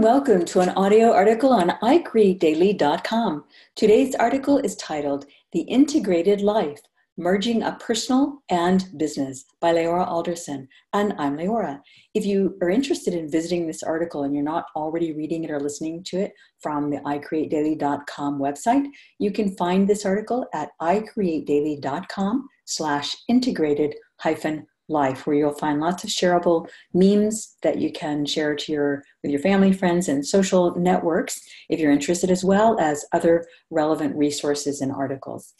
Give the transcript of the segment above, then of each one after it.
Welcome to an audio article on iCreateDaily.com. Today's article is titled The Integrated Life Merging a Personal and Business by Leora Alderson. And I'm Leora. If you are interested in visiting this article and you're not already reading it or listening to it from the iCreateDaily.com website, you can find this article at iCreateDaily.com slash integrated hyphen life where you'll find lots of shareable memes that you can share to your with your family friends and social networks if you're interested as well as other relevant resources and articles.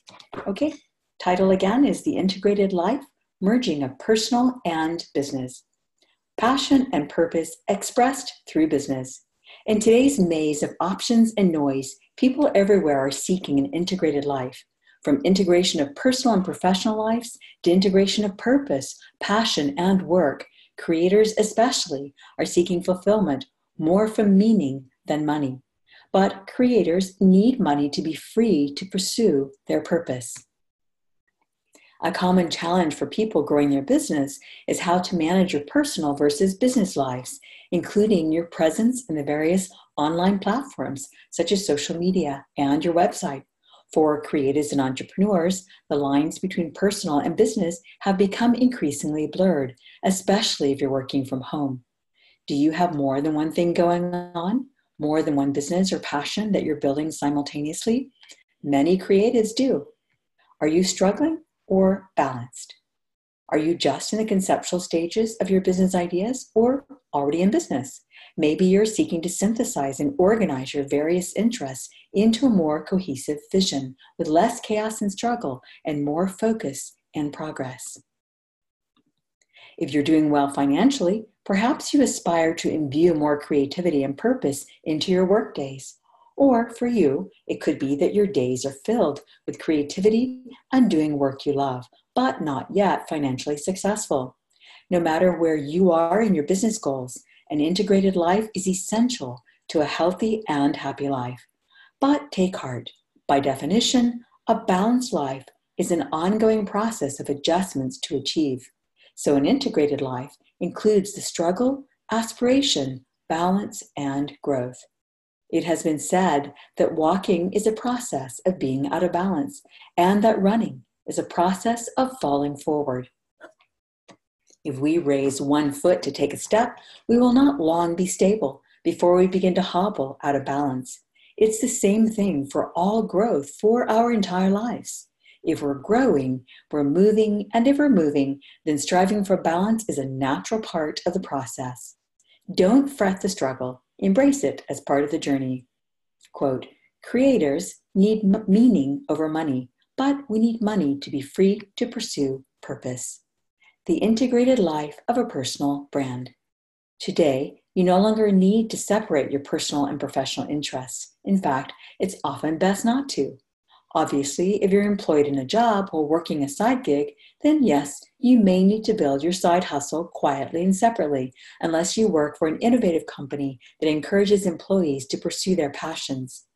Okay title again is the integrated life merging of personal and business. Passion and purpose expressed through business. In today's maze of options and noise people everywhere are seeking an integrated life from integration of personal and professional lives to integration of purpose, passion, and work, creators especially are seeking fulfillment more from meaning than money. But creators need money to be free to pursue their purpose. A common challenge for people growing their business is how to manage your personal versus business lives, including your presence in the various online platforms such as social media and your website. For creatives and entrepreneurs, the lines between personal and business have become increasingly blurred, especially if you're working from home. Do you have more than one thing going on? More than one business or passion that you're building simultaneously? Many creatives do. Are you struggling or balanced? Are you just in the conceptual stages of your business ideas or already in business? Maybe you're seeking to synthesize and organize your various interests into a more cohesive vision with less chaos and struggle and more focus and progress. If you're doing well financially, perhaps you aspire to imbue more creativity and purpose into your workdays. Or for you, it could be that your days are filled with creativity and doing work you love, but not yet financially successful. No matter where you are in your business goals, an integrated life is essential to a healthy and happy life. But take heart. By definition, a balanced life is an ongoing process of adjustments to achieve. So, an integrated life includes the struggle, aspiration, balance, and growth. It has been said that walking is a process of being out of balance, and that running is a process of falling forward. If we raise one foot to take a step, we will not long be stable before we begin to hobble out of balance. It's the same thing for all growth for our entire lives. If we're growing, we're moving, and if we're moving, then striving for balance is a natural part of the process. Don't fret the struggle, embrace it as part of the journey. Quote, creators need m- meaning over money, but we need money to be free to pursue purpose the integrated life of a personal brand. Today, you no longer need to separate your personal and professional interests. In fact, it's often best not to. Obviously, if you're employed in a job or working a side gig, then yes, you may need to build your side hustle quietly and separately, unless you work for an innovative company that encourages employees to pursue their passions.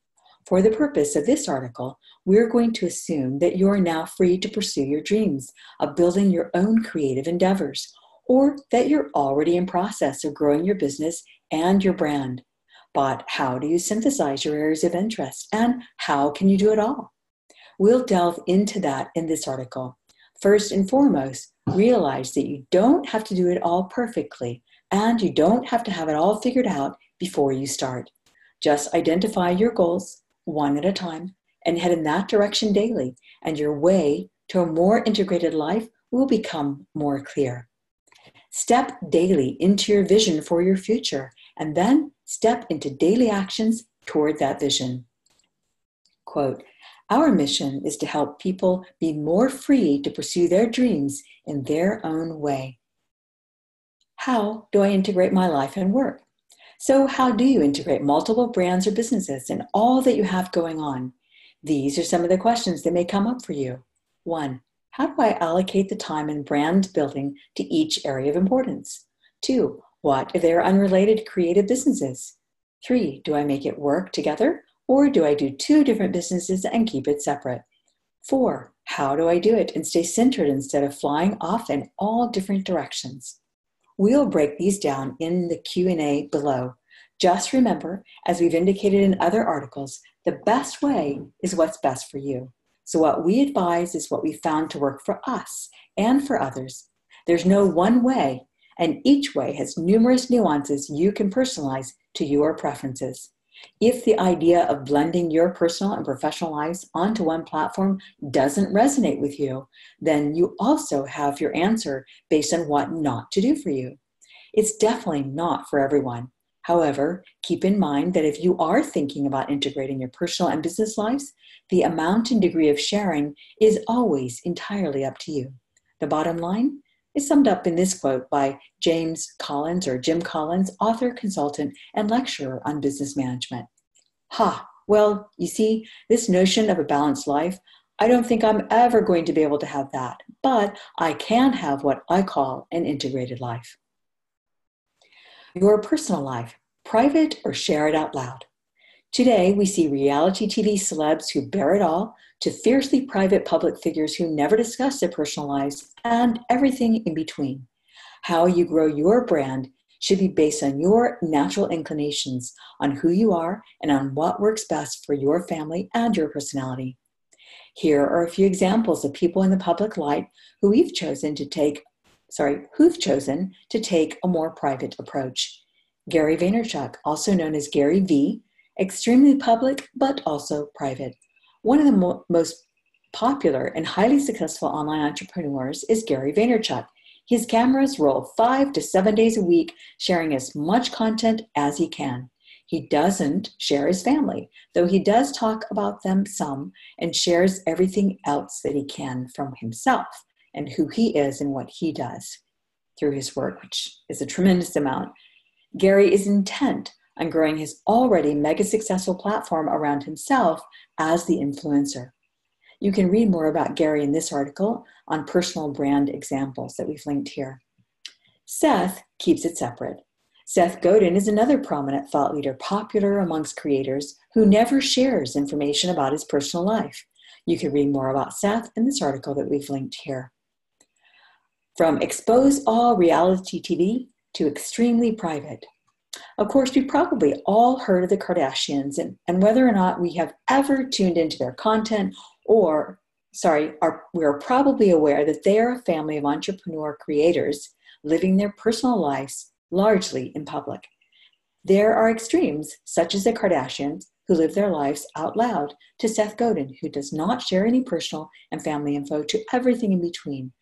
For the purpose of this article, we're going to assume that you're now free to pursue your dreams of building your own creative endeavors, or that you're already in process of growing your business and your brand. But how do you synthesize your areas of interest, and how can you do it all? We'll delve into that in this article. First and foremost, realize that you don't have to do it all perfectly, and you don't have to have it all figured out before you start. Just identify your goals, one at a time, and head in that direction daily, and your way to a more integrated life will become more clear. Step daily into your vision for your future, and then step into daily actions toward that vision. Quote, our mission is to help people be more free to pursue their dreams in their own way. How do I integrate my life and work? So, how do you integrate multiple brands or businesses and all that you have going on? These are some of the questions that may come up for you. One, how do I allocate the time in brand building to each area of importance? Two, what if they are unrelated creative businesses? Three, do I make it work together or do I do two different businesses and keep it separate? Four, how do I do it and stay centered instead of flying off in all different directions? We'll break these down in the Q&A below. Just remember, as we've indicated in other articles, the best way is what's best for you. So, what we advise is what we found to work for us and for others. There's no one way, and each way has numerous nuances you can personalize to your preferences. If the idea of blending your personal and professional lives onto one platform doesn't resonate with you, then you also have your answer based on what not to do for you. It's definitely not for everyone. However, keep in mind that if you are thinking about integrating your personal and business lives, the amount and degree of sharing is always entirely up to you. The bottom line is summed up in this quote by James Collins or Jim Collins, author, consultant, and lecturer on business management. Ha, well, you see, this notion of a balanced life, I don't think I'm ever going to be able to have that, but I can have what I call an integrated life. Your personal life, private or share it out loud. Today, we see reality TV celebs who bear it all to fiercely private public figures who never discuss their personal lives and everything in between. How you grow your brand should be based on your natural inclinations, on who you are, and on what works best for your family and your personality. Here are a few examples of people in the public light who we've chosen to take, sorry, who've chosen to take a more private approach. Gary Vaynerchuk, also known as Gary V, extremely public but also private. One of the mo- most popular and highly successful online entrepreneurs is Gary Vaynerchuk. His cameras roll five to seven days a week, sharing as much content as he can. He doesn't share his family, though he does talk about them some and shares everything else that he can from himself and who he is and what he does through his work, which is a tremendous amount. Gary is intent and growing his already mega successful platform around himself as the influencer. You can read more about Gary in this article on personal brand examples that we've linked here. Seth keeps it separate. Seth Godin is another prominent thought leader, popular amongst creators, who never shares information about his personal life. You can read more about Seth in this article that we've linked here. From expose all reality TV to extremely private, of course, we probably all heard of the Kardashians and, and whether or not we have ever tuned into their content or, sorry, are, we are probably aware that they are a family of entrepreneur creators living their personal lives largely in public. There are extremes, such as the Kardashians, who live their lives out loud, to Seth Godin, who does not share any personal and family info, to everything in between.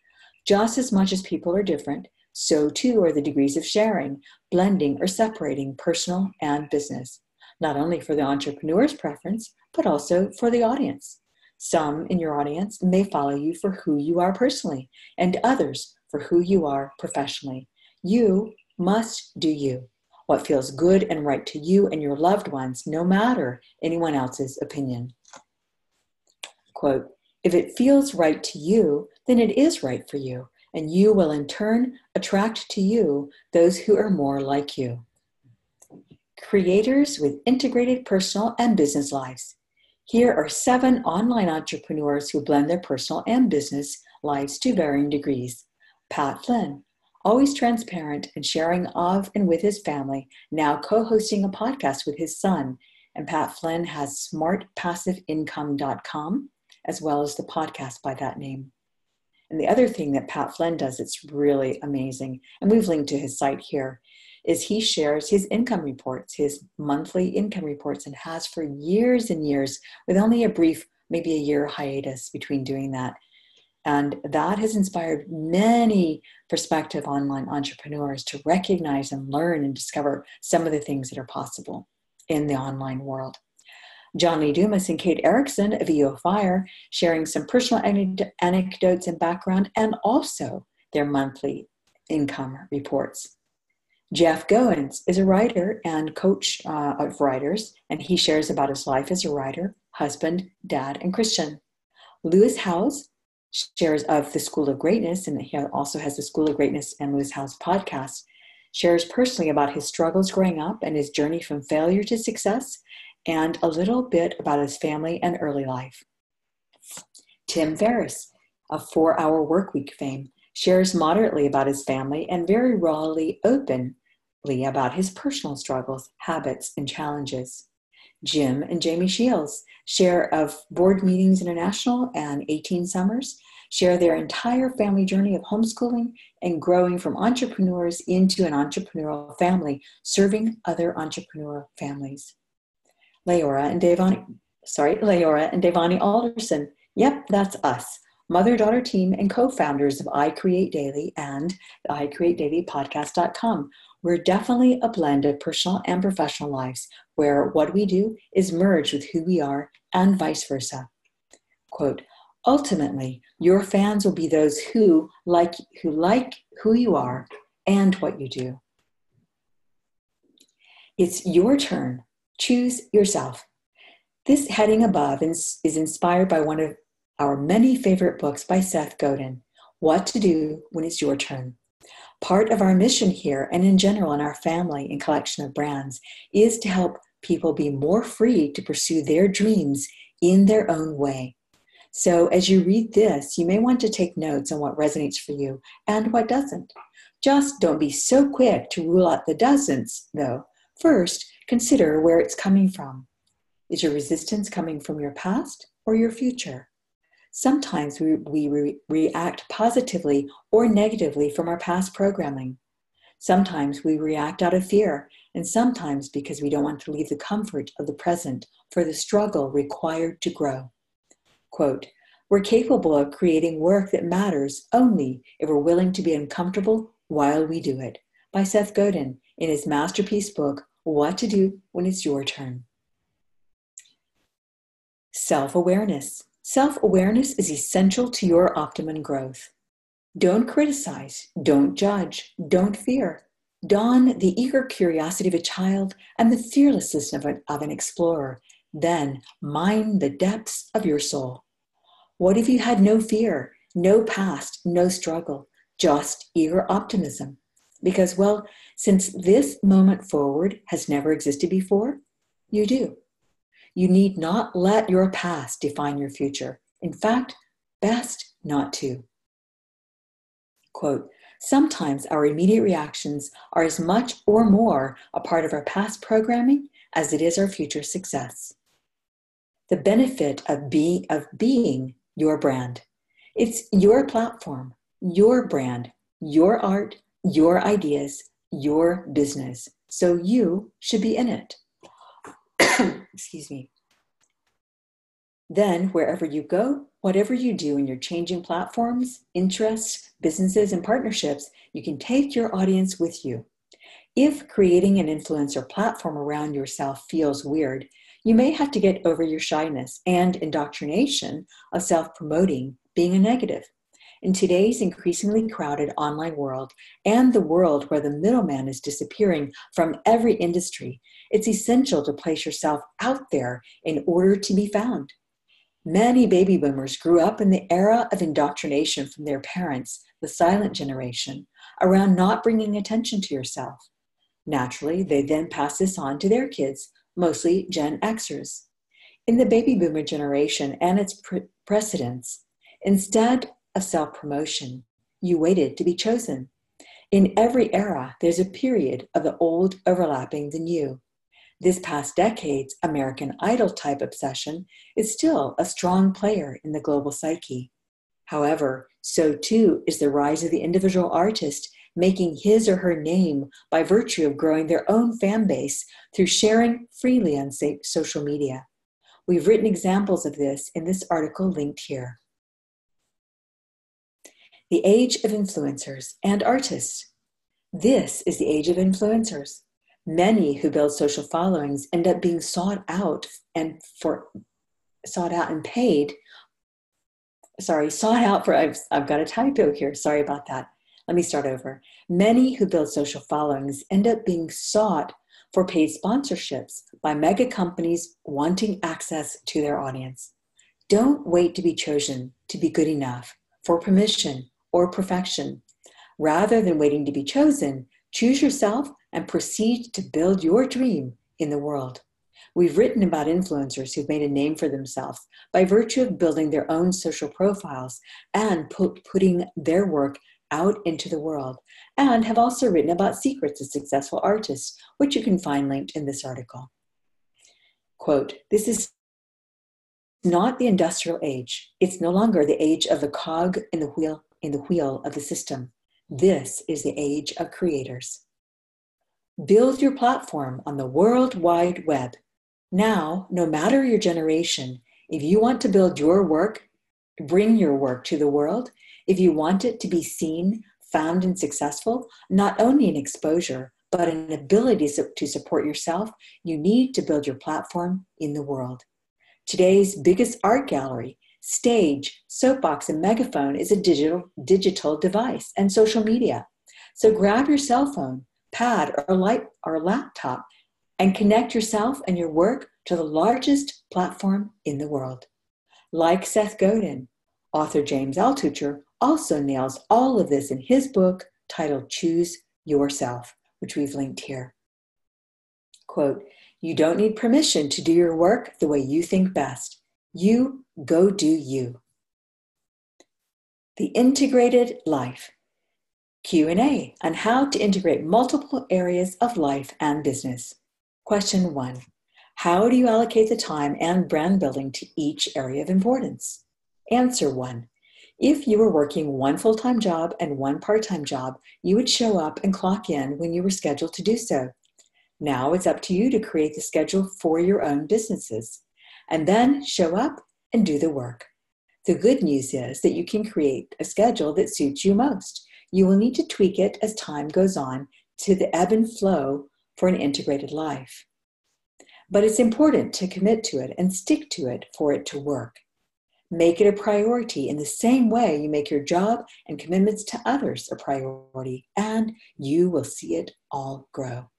Just as much as people are different, so too are the degrees of sharing, blending, or separating personal and business, not only for the entrepreneur's preference, but also for the audience. Some in your audience may follow you for who you are personally, and others for who you are professionally. You must do you, what feels good and right to you and your loved ones, no matter anyone else's opinion. Quote, if it feels right to you, then it is right for you and you will in turn attract to you those who are more like you. Creators with integrated personal and business lives. Here are seven online entrepreneurs who blend their personal and business lives to varying degrees. Pat Flynn, always transparent and sharing of and with his family, now co hosting a podcast with his son. And Pat Flynn has smartpassiveincome.com as well as the podcast by that name. And the other thing that Pat Flynn does, it's really amazing, and we've linked to his site here, is he shares his income reports, his monthly income reports, and has for years and years, with only a brief, maybe a year hiatus between doing that. And that has inspired many prospective online entrepreneurs to recognize and learn and discover some of the things that are possible in the online world. John Lee Dumas and Kate Erickson of EO Fire, sharing some personal anecdotes and background, and also their monthly income reports. Jeff Goins is a writer and coach uh, of writers, and he shares about his life as a writer, husband, dad, and Christian. Lewis Howes shares of the School of Greatness, and he also has the School of Greatness and Lewis Howes podcast. Shares personally about his struggles growing up and his journey from failure to success, and a little bit about his family and early life. Tim Ferriss, of Four Hour Workweek fame, shares moderately about his family and very rawly openly about his personal struggles, habits, and challenges. Jim and Jamie Sheils share of Board Meetings International and 18 Summers, share their entire family journey of homeschooling and growing from entrepreneurs into an entrepreneurial family, serving other entrepreneurial families. Leora and Devani, sorry, Leora and Devani Alderson. Yep, that's us. Mother daughter team and co founders of I Create Daily and the I Create Daily podcast.com. We're definitely a blend of personal and professional lives where what we do is merged with who we are and vice versa. Quote, ultimately, your fans will be those who like who like who you are and what you do. It's your turn. Choose yourself. This heading above is, inspired by one of our many favorite books by Seth Godin What to Do When It's Your Turn. Part of our mission here and in general in our family and collection of brands is to help people be more free to pursue their dreams in their own way. So, as you read this, you may want to take notes on what resonates for you and what doesn't. Just don't be so quick to rule out the doesn't, though. First, consider where it's coming from. Is your resistance coming from your past or your future? Sometimes we, we re- react positively or negatively from our past programming. Sometimes we react out of fear, and sometimes because we don't want to leave the comfort of the present for the struggle required to grow. Quote, we're capable of creating work that matters only if we're willing to be uncomfortable while we do it, by Seth Godin in his masterpiece book, What to Do When It's Your Turn. Self awareness. Self awareness is essential to your optimum growth. Don't criticize, don't judge, don't fear. Don the eager curiosity of a child and the fearlessness of an, of an explorer. Then mine the depths of your soul. What if you had no fear, no past, no struggle, just eager optimism? Because, well, since this moment forward has never existed before, you do. You need not let your past define your future. In fact, best not to. Quote, Sometimes our immediate reactions are as much or more a part of our past programming as it is our future success. The benefit of, be, of being your brand. It's your platform, your brand, your art, your ideas, your business. So you should be in it. excuse me. Then, wherever you go, whatever you do in your changing platforms, interests, businesses, and partnerships, you can take your audience with you. If creating an influencer platform around yourself feels weird, you may have to get over your shyness and indoctrination of self promoting being a negative. In today's increasingly crowded online world and the world where the middleman is disappearing from every industry, it's essential to place yourself out there in order to be found. Many baby boomers grew up in the era of indoctrination from their parents, the silent generation, around not bringing attention to yourself. Naturally, they then pass this on to their kids, mostly Gen Xers. In the baby boomer generation and its pre- precedents, instead of self promotion. You waited to be chosen. In every era, there's a period of the old overlapping the new. This past decade's American Idol type obsession is still a strong player in the global psyche. However, so too is the rise of the individual artist making his or her name by virtue of growing their own fan base through sharing freely on social media. We've written examples of this in this article linked here the age of influencers and artists. This is the age of influencers. Many who build social followings end up being sought out and for sought out and paid. Sorry, sought out for I've, I've got a typo here. Sorry about that. Let me start over. Many who build social followings end up being sought for paid sponsorships by mega companies wanting access to their audience. Don't wait to be chosen to be good enough for permission or perfection. Rather than waiting to be chosen, choose yourself and proceed to build your dream in the world. We've written about influencers who've made a name for themselves by virtue of building their own social profiles and put, putting their work out into the world and have also written about secrets of successful artists, which you can find linked in this article. Quote, this is not the industrial age. It's no longer the age of the cog in the wheel in the wheel of the system. This is the age of creators. Build your platform on the World Wide Web. Now, no matter your generation, if you want to build your work, bring your work to the world, if you want it to be seen, found, and successful, not only in exposure, but an ability to support yourself, you need to build your platform in the world. Today's biggest art gallery, stage, soapbox, and megaphone is a digital, digital device and social media. So grab your cell phone, pad, or, light, or laptop and connect yourself and your work to the largest platform in the world. Like Seth Godin, author James Altucher also nails all of this in his book titled Choose Yourself which we've linked here. Quote, you don't need permission to do your work the way you think best. You go do you. The integrated life. Q&A on how to integrate multiple areas of life and business. Question 1. How do you allocate the time and brand building to each area of importance? Answer 1. If you were working one full time job and one part time job, you would show up and clock in when you were scheduled to do so. Now it's up to you to create the schedule for your own businesses and then show up and do the work. The good news is that you can create a schedule that suits you most. You will need to tweak it as time goes on to the ebb and flow for an integrated life. But it's important to commit to it and stick to it for it to work. Make it a priority in the same way you make your job and commitments to others a priority, and you will see it all grow.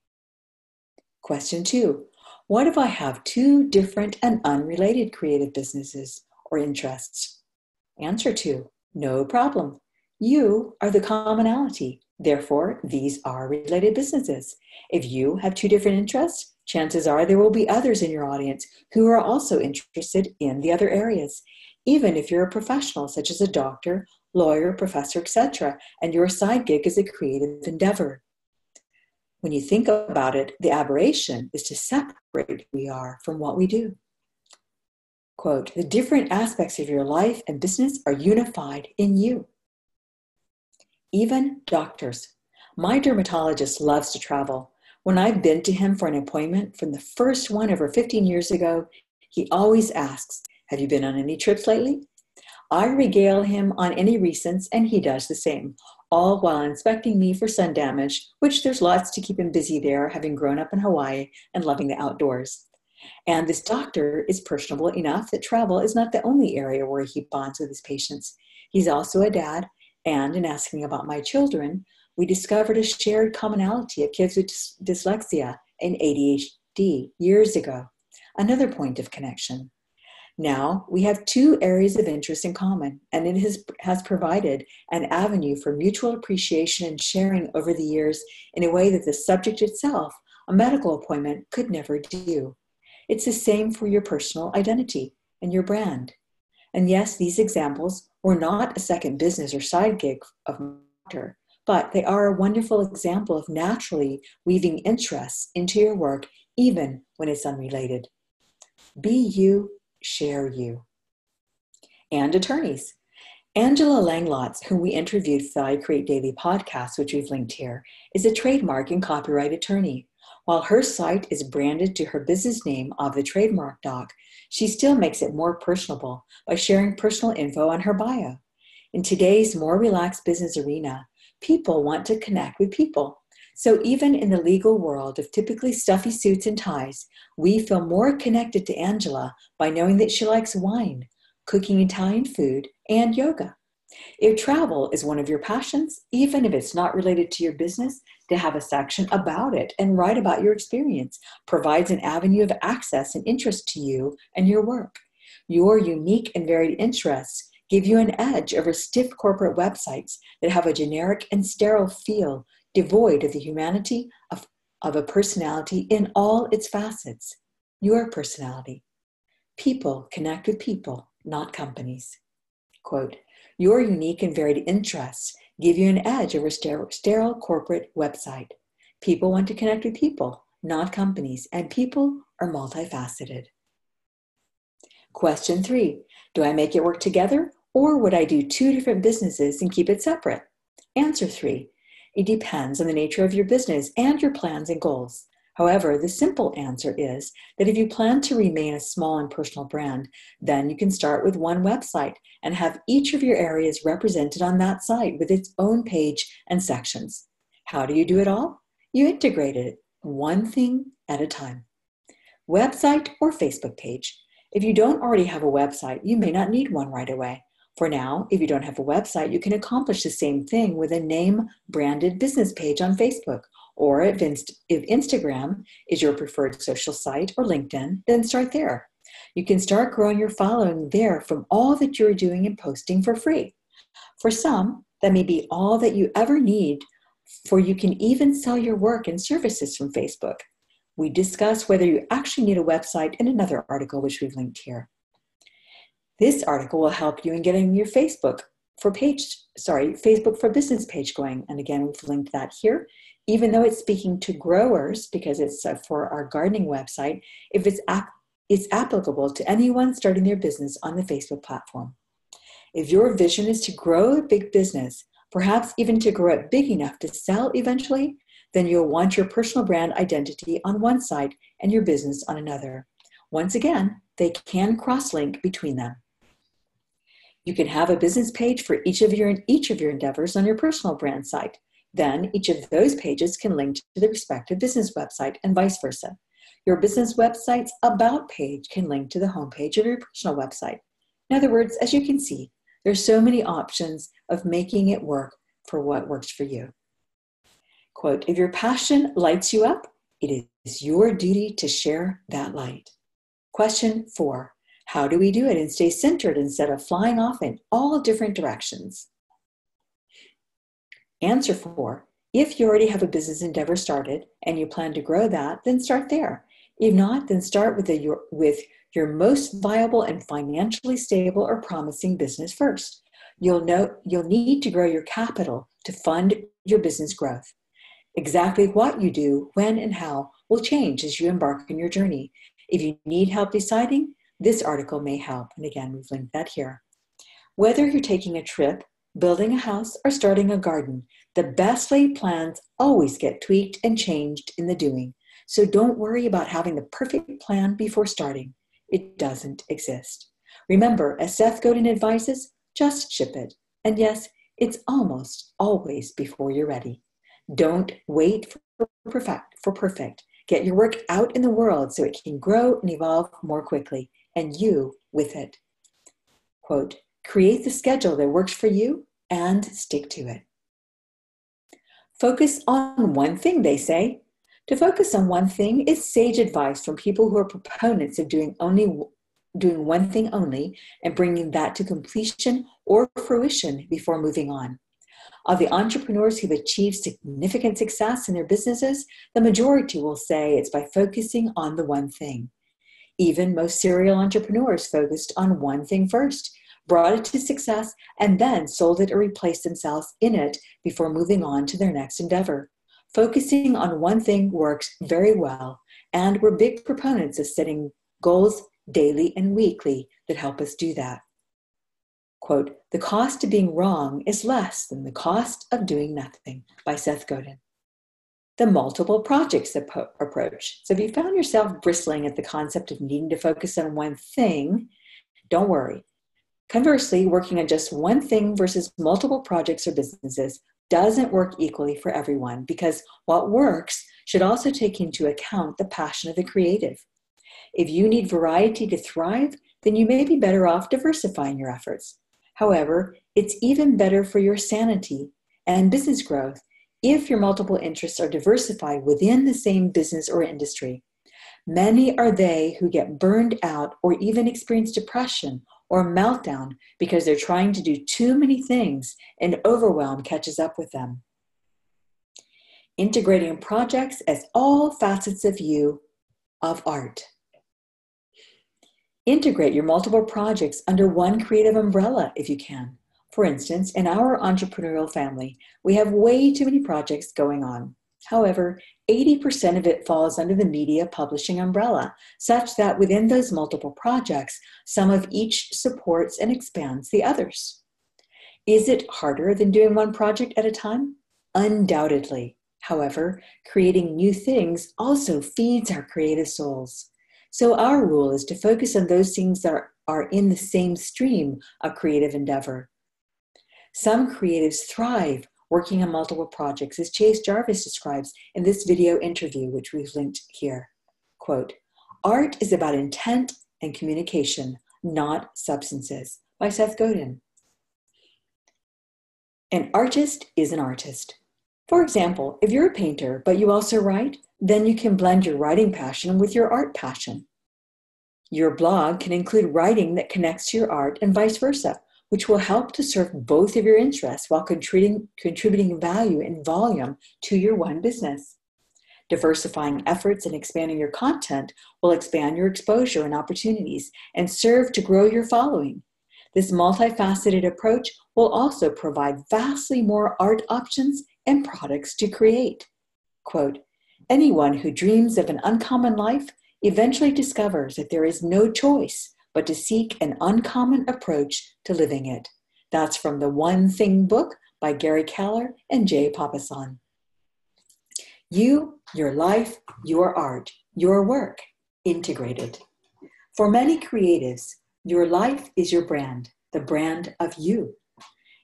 Question two What if I have two different and unrelated creative businesses or interests? Answer two No problem. You are the commonality. Therefore, these are related businesses. If you have two different interests, chances are there will be others in your audience who are also interested in the other areas even if you're a professional, such as a doctor, lawyer, professor, etc., and your side gig is a creative endeavor. When you think about it, the aberration is to separate who we are from what we do. Quote, the different aspects of your life and business are unified in you. Even doctors. My dermatologist loves to travel. When I've been to him for an appointment from the first one over 15 years ago, he always asks, have you been on any trips lately? I regale him on any recents, and he does the same, all while inspecting me for sun damage, which there's lots to keep him busy there, having grown up in Hawaii and loving the outdoors. And this doctor is personable enough that travel is not the only area where he bonds with his patients. He's also a dad, and in asking about my children, we discovered a shared commonality of kids with dyslexia and ADHD years ago. Another point of connection. Now we have two areas of interest in common, and it has, has provided an avenue for mutual appreciation and sharing over the years in a way that the subject itself, a medical appointment, could never do. It's the same for your personal identity and your brand. And yes, these examples were not a second business or side gig of doctor, but they are a wonderful example of naturally weaving interests into your work, even when it's unrelated. Be you share you. And attorneys. Angela Langlotz, whom we interviewed for the I Create Daily podcast, which we've linked here, is a trademark and copyright attorney. While her site is branded to her business name of the trademark doc, she still makes it more personable by sharing personal info on her bio. In today's more relaxed business arena, people want to connect with people. So, even in the legal world of typically stuffy suits and ties, we feel more connected to Angela by knowing that she likes wine, cooking Italian food, and yoga. If travel is one of your passions, even if it's not related to your business, to have a section about it and write about your experience provides an avenue of access and interest to you and your work. Your unique and varied interests give you an edge over stiff corporate websites that have a generic and sterile feel devoid of the humanity of, of a personality in all its facets. Your personality. People connect with people, not companies. Quote, your unique and varied interests give you an edge over sterile corporate website. People want to connect with people, not companies, and people are multifaceted. Question three Do I make it work together, or would I do two different businesses and keep it separate? Answer three It depends on the nature of your business and your plans and goals. However, the simple answer is that if you plan to remain a small and personal brand, then you can start with one website and have each of your areas represented on that site with its own page and sections. How do you do it all? You integrate it one thing at a time. Website or Facebook page. If you don't already have a website, you may not need one right away. For now, if you don't have a website, you can accomplish the same thing with a name branded business page on Facebook or if, Inst- if Instagram is your preferred social site or LinkedIn, then start there. You can start growing your following there from all that you're doing and posting for free. For some, that may be all that you ever need, for you can even sell your work and services from Facebook. We discuss whether you actually need a website in another article, which we've linked here. This article will help you in getting your Facebook for page, sorry, Facebook for business page going. And again, we've linked that here even though it's speaking to growers because it's uh, for our gardening website, if it's ap- it's applicable to anyone starting their business on the Facebook platform. If your vision is to grow a big business, perhaps even to grow it big enough to sell eventually, then you'll want your personal brand identity on one side and your business on another. Once again, they can cross-link between them. You can have a business page for each of your each of your endeavors on your personal brand site. Then each of those pages can link to the respective business website and vice versa. Your business website's About page can link to the homepage of your personal website. In other words, as you can see, there's so many options of making it work for what works for you. Quote, if your passion lights you up, it is your duty to share that light. Question four, how do we do it and stay centered instead of flying off in all different directions? Answer four if you already have a business endeavor started and you plan to grow that, then start there. If not, then start with, the, your, with your most viable and financially stable or promising business first. You'll, know, you'll need to grow your capital to fund your business growth. Exactly what you do, when, and how will change as you embark on your journey. If you need help deciding, this article may help. And again, we've linked that here. Whether you're taking a trip building a house, or starting a garden, the best laid plans always get tweaked and changed in the doing. So don't worry about having the perfect plan before starting. It doesn't exist. Remember, as Seth Godin advises, just ship it. And yes, it's almost always before you're ready. Don't wait for perfect, for perfect. Get your work out in the world so it can grow and evolve more quickly, and you with it. Quote, Create the schedule that works for you and stick to it. Focus on one thing, they say. To focus on one thing is sage advice from people who are proponents of doing only doing one thing only and bringing that to completion or fruition before moving on. Of the entrepreneurs who've achieved significant success in their businesses, the majority will say it's by focusing on the one thing. Even most serial entrepreneurs focused on one thing first brought it to success, and then sold it or replaced themselves in it before moving on to their next endeavor. Focusing on one thing works very well, and we're big proponents of setting goals daily and weekly that help us do that. Quote, the cost of being wrong is less than the cost of doing nothing by Seth Godin. The multiple projects approach. So if you found yourself bristling at the concept of needing to focus on one thing, don't worry. Conversely, working on just one thing versus multiple projects or businesses doesn't work equally for everyone because what works should also take into account the passion of the creative. If you need variety to thrive, then you may be better off diversifying your efforts. However, it's even better for your sanity and business growth if your multiple interests are diversified within the same business or industry. Many are they who get burned out or even experience depression or meltdown because they're trying to do too many things and overwhelm catches up with them. Integrating projects as all facets of you of art. Integrate your multiple projects under one creative umbrella if you can. For instance, in our entrepreneurial family, we have way too many projects going on. However, 80% of it falls under the media publishing umbrella, such that within those multiple projects, some of each supports and expands the others. Is it harder than doing one project at a time? Undoubtedly. However, creating new things also feeds our creative souls. So, our rule is to focus on those things that are, in the same stream of creative endeavor. Some creatives thrive working on multiple projects, as Chase Jarvis describes in this video interview, which we've linked here. Quote, Art is about intent and communication, not substances, by Seth Godin. An artist is an artist. For example, if you're a painter, but you also write, then you can blend your writing passion with your art passion. Your blog can include writing that connects to your art and vice versa which will help to serve both of your interests while contributing, contributing value and volume to your one business. Diversifying efforts and expanding your content will expand your exposure and opportunities and serve to grow your following. This multifaceted approach will also provide vastly more art options and products to create. Quote, Anyone who dreams of an uncommon life eventually discovers that there is no choice but to seek an uncommon approach to living it. That's from the One Thing book by Gary Keller and Jay Papasan. You, your life, your art, your work, integrated. For many creatives, your life is your brand, the brand of you.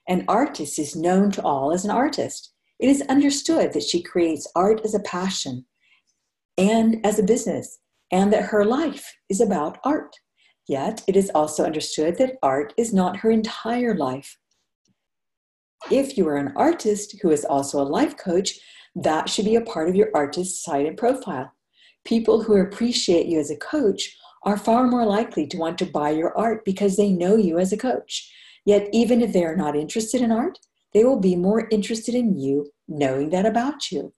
An artist is known to all as an artist. It is understood that she creates art as a passion and as a business, and that her life is about art. Yet, it is also understood that art is not her entire life. If you are an artist who is also a life coach, that should be a part of your artist site and profile. People who appreciate you as a coach are far more likely to want to buy your art because they know you as a coach. Yet, even if they are not interested in art, they will be more interested in you knowing that about you.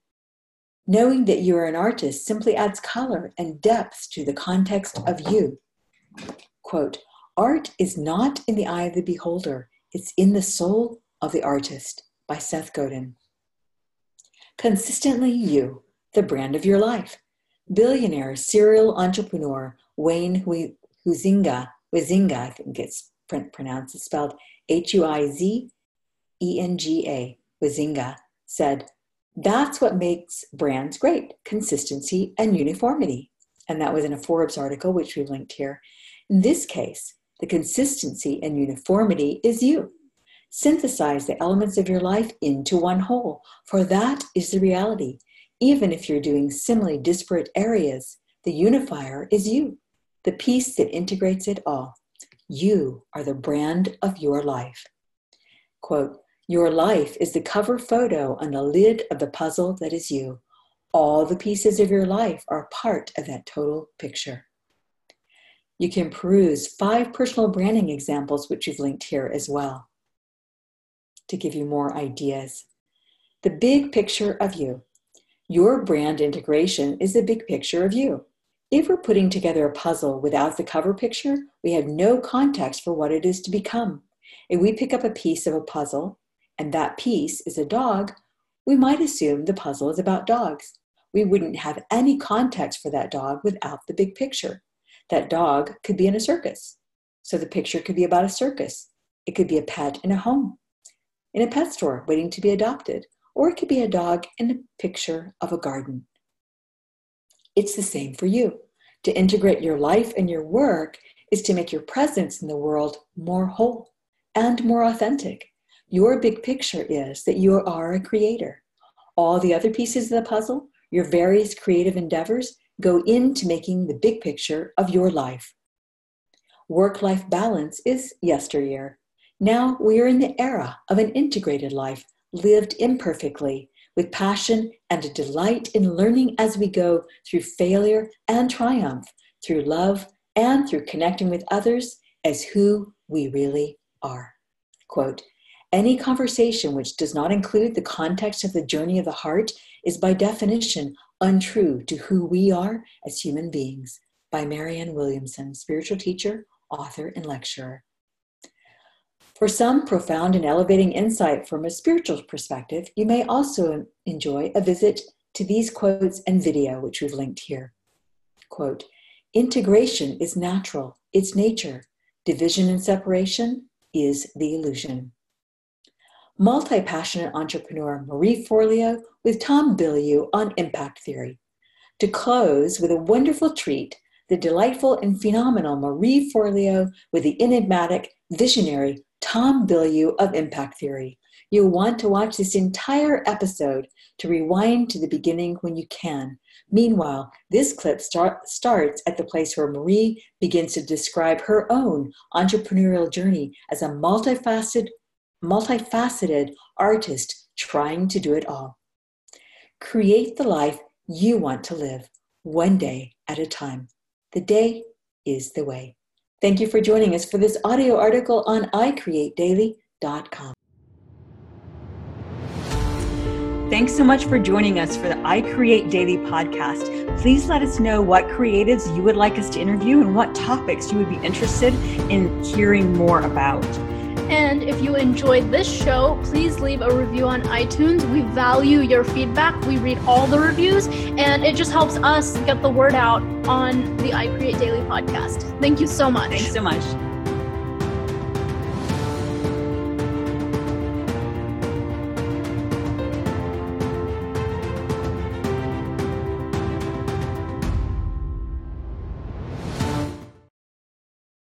Knowing that you are an artist simply adds color and depth to the context of you. Quote, Art is not in the eye of the beholder, it's in the soul of the artist by Seth Godin. Consistently You, the brand of your life. Billionaire serial entrepreneur Wayne Huizenga, Huizenga, I think it's pronounced, it's spelled H U I Z E N G A, Huizenga, said, That's what makes brands great consistency and uniformity. And that was in a Forbes article, which we've linked here. In this case, the consistency and uniformity is you. Synthesize the elements of your life into one whole, for that is the reality. Even if you're doing similarly disparate areas, the unifier is you, the piece that integrates it all. You are the brand of your life. Quote, Your life is the cover photo on the lid of the puzzle that is you. All the pieces of your life are part of that total picture. You can peruse five personal branding examples, which you've linked here as well, to give you more ideas. The big picture of you. Your brand integration is the big picture of you. If we're putting together a puzzle without the cover picture, we have no context for what it is to become. If we pick up a piece of a puzzle and that piece is a dog, we might assume the puzzle is about dogs. We wouldn't have any context for that dog without the big picture. That dog could be in a circus. So the picture could be about a circus. It could be a pet in a home, in a pet store waiting to be adopted, or it could be a dog in a picture of a garden. It's the same for you. To integrate your life and your work is to make your presence in the world more whole and more authentic. Your big picture is that you are a creator. All the other pieces of the puzzle, your various creative endeavors, go into making the big picture of your life. Work life balance is yesteryear. Now we are in the era of an integrated life lived imperfectly with passion and a delight in learning as we go through failure and triumph, through love and through connecting with others as who we really are. Quote, any conversation which does not include the context of the journey of the heart is by definition untrue to who we are as human beings by Marianne Williamson, spiritual teacher, author, and lecturer. For some profound and elevating insight from a spiritual perspective, you may also enjoy a visit to these quotes and video, which we've linked here. Quote, integration is natural, it's nature. Division and separation is the illusion. Multi passionate entrepreneur Marie Forleo with Tom Bilyeu on impact theory. To close with a wonderful treat, the delightful and phenomenal Marie Forleo with the enigmatic, visionary Tom Bilyeu of impact theory. You'll want to watch this entire episode to rewind to the beginning when you can. Meanwhile, this clip start, starts at the place where Marie begins to describe her own entrepreneurial journey as a multifaceted, multifaceted artist trying to do it all. Create the life you want to live, one day at a time. The day is the way. Thank you for joining us for this audio article on iCreateDaily.com. Thanks so much for joining us for the I Create Daily podcast. Please let us know what creatives you would like us to interview and what topics you would be interested in hearing more about. And if you enjoyed this show, please leave a review on iTunes. We value your feedback. We read all the reviews, and it just helps us get the word out on the I Create Daily podcast. Thank you so much. Thanks so much.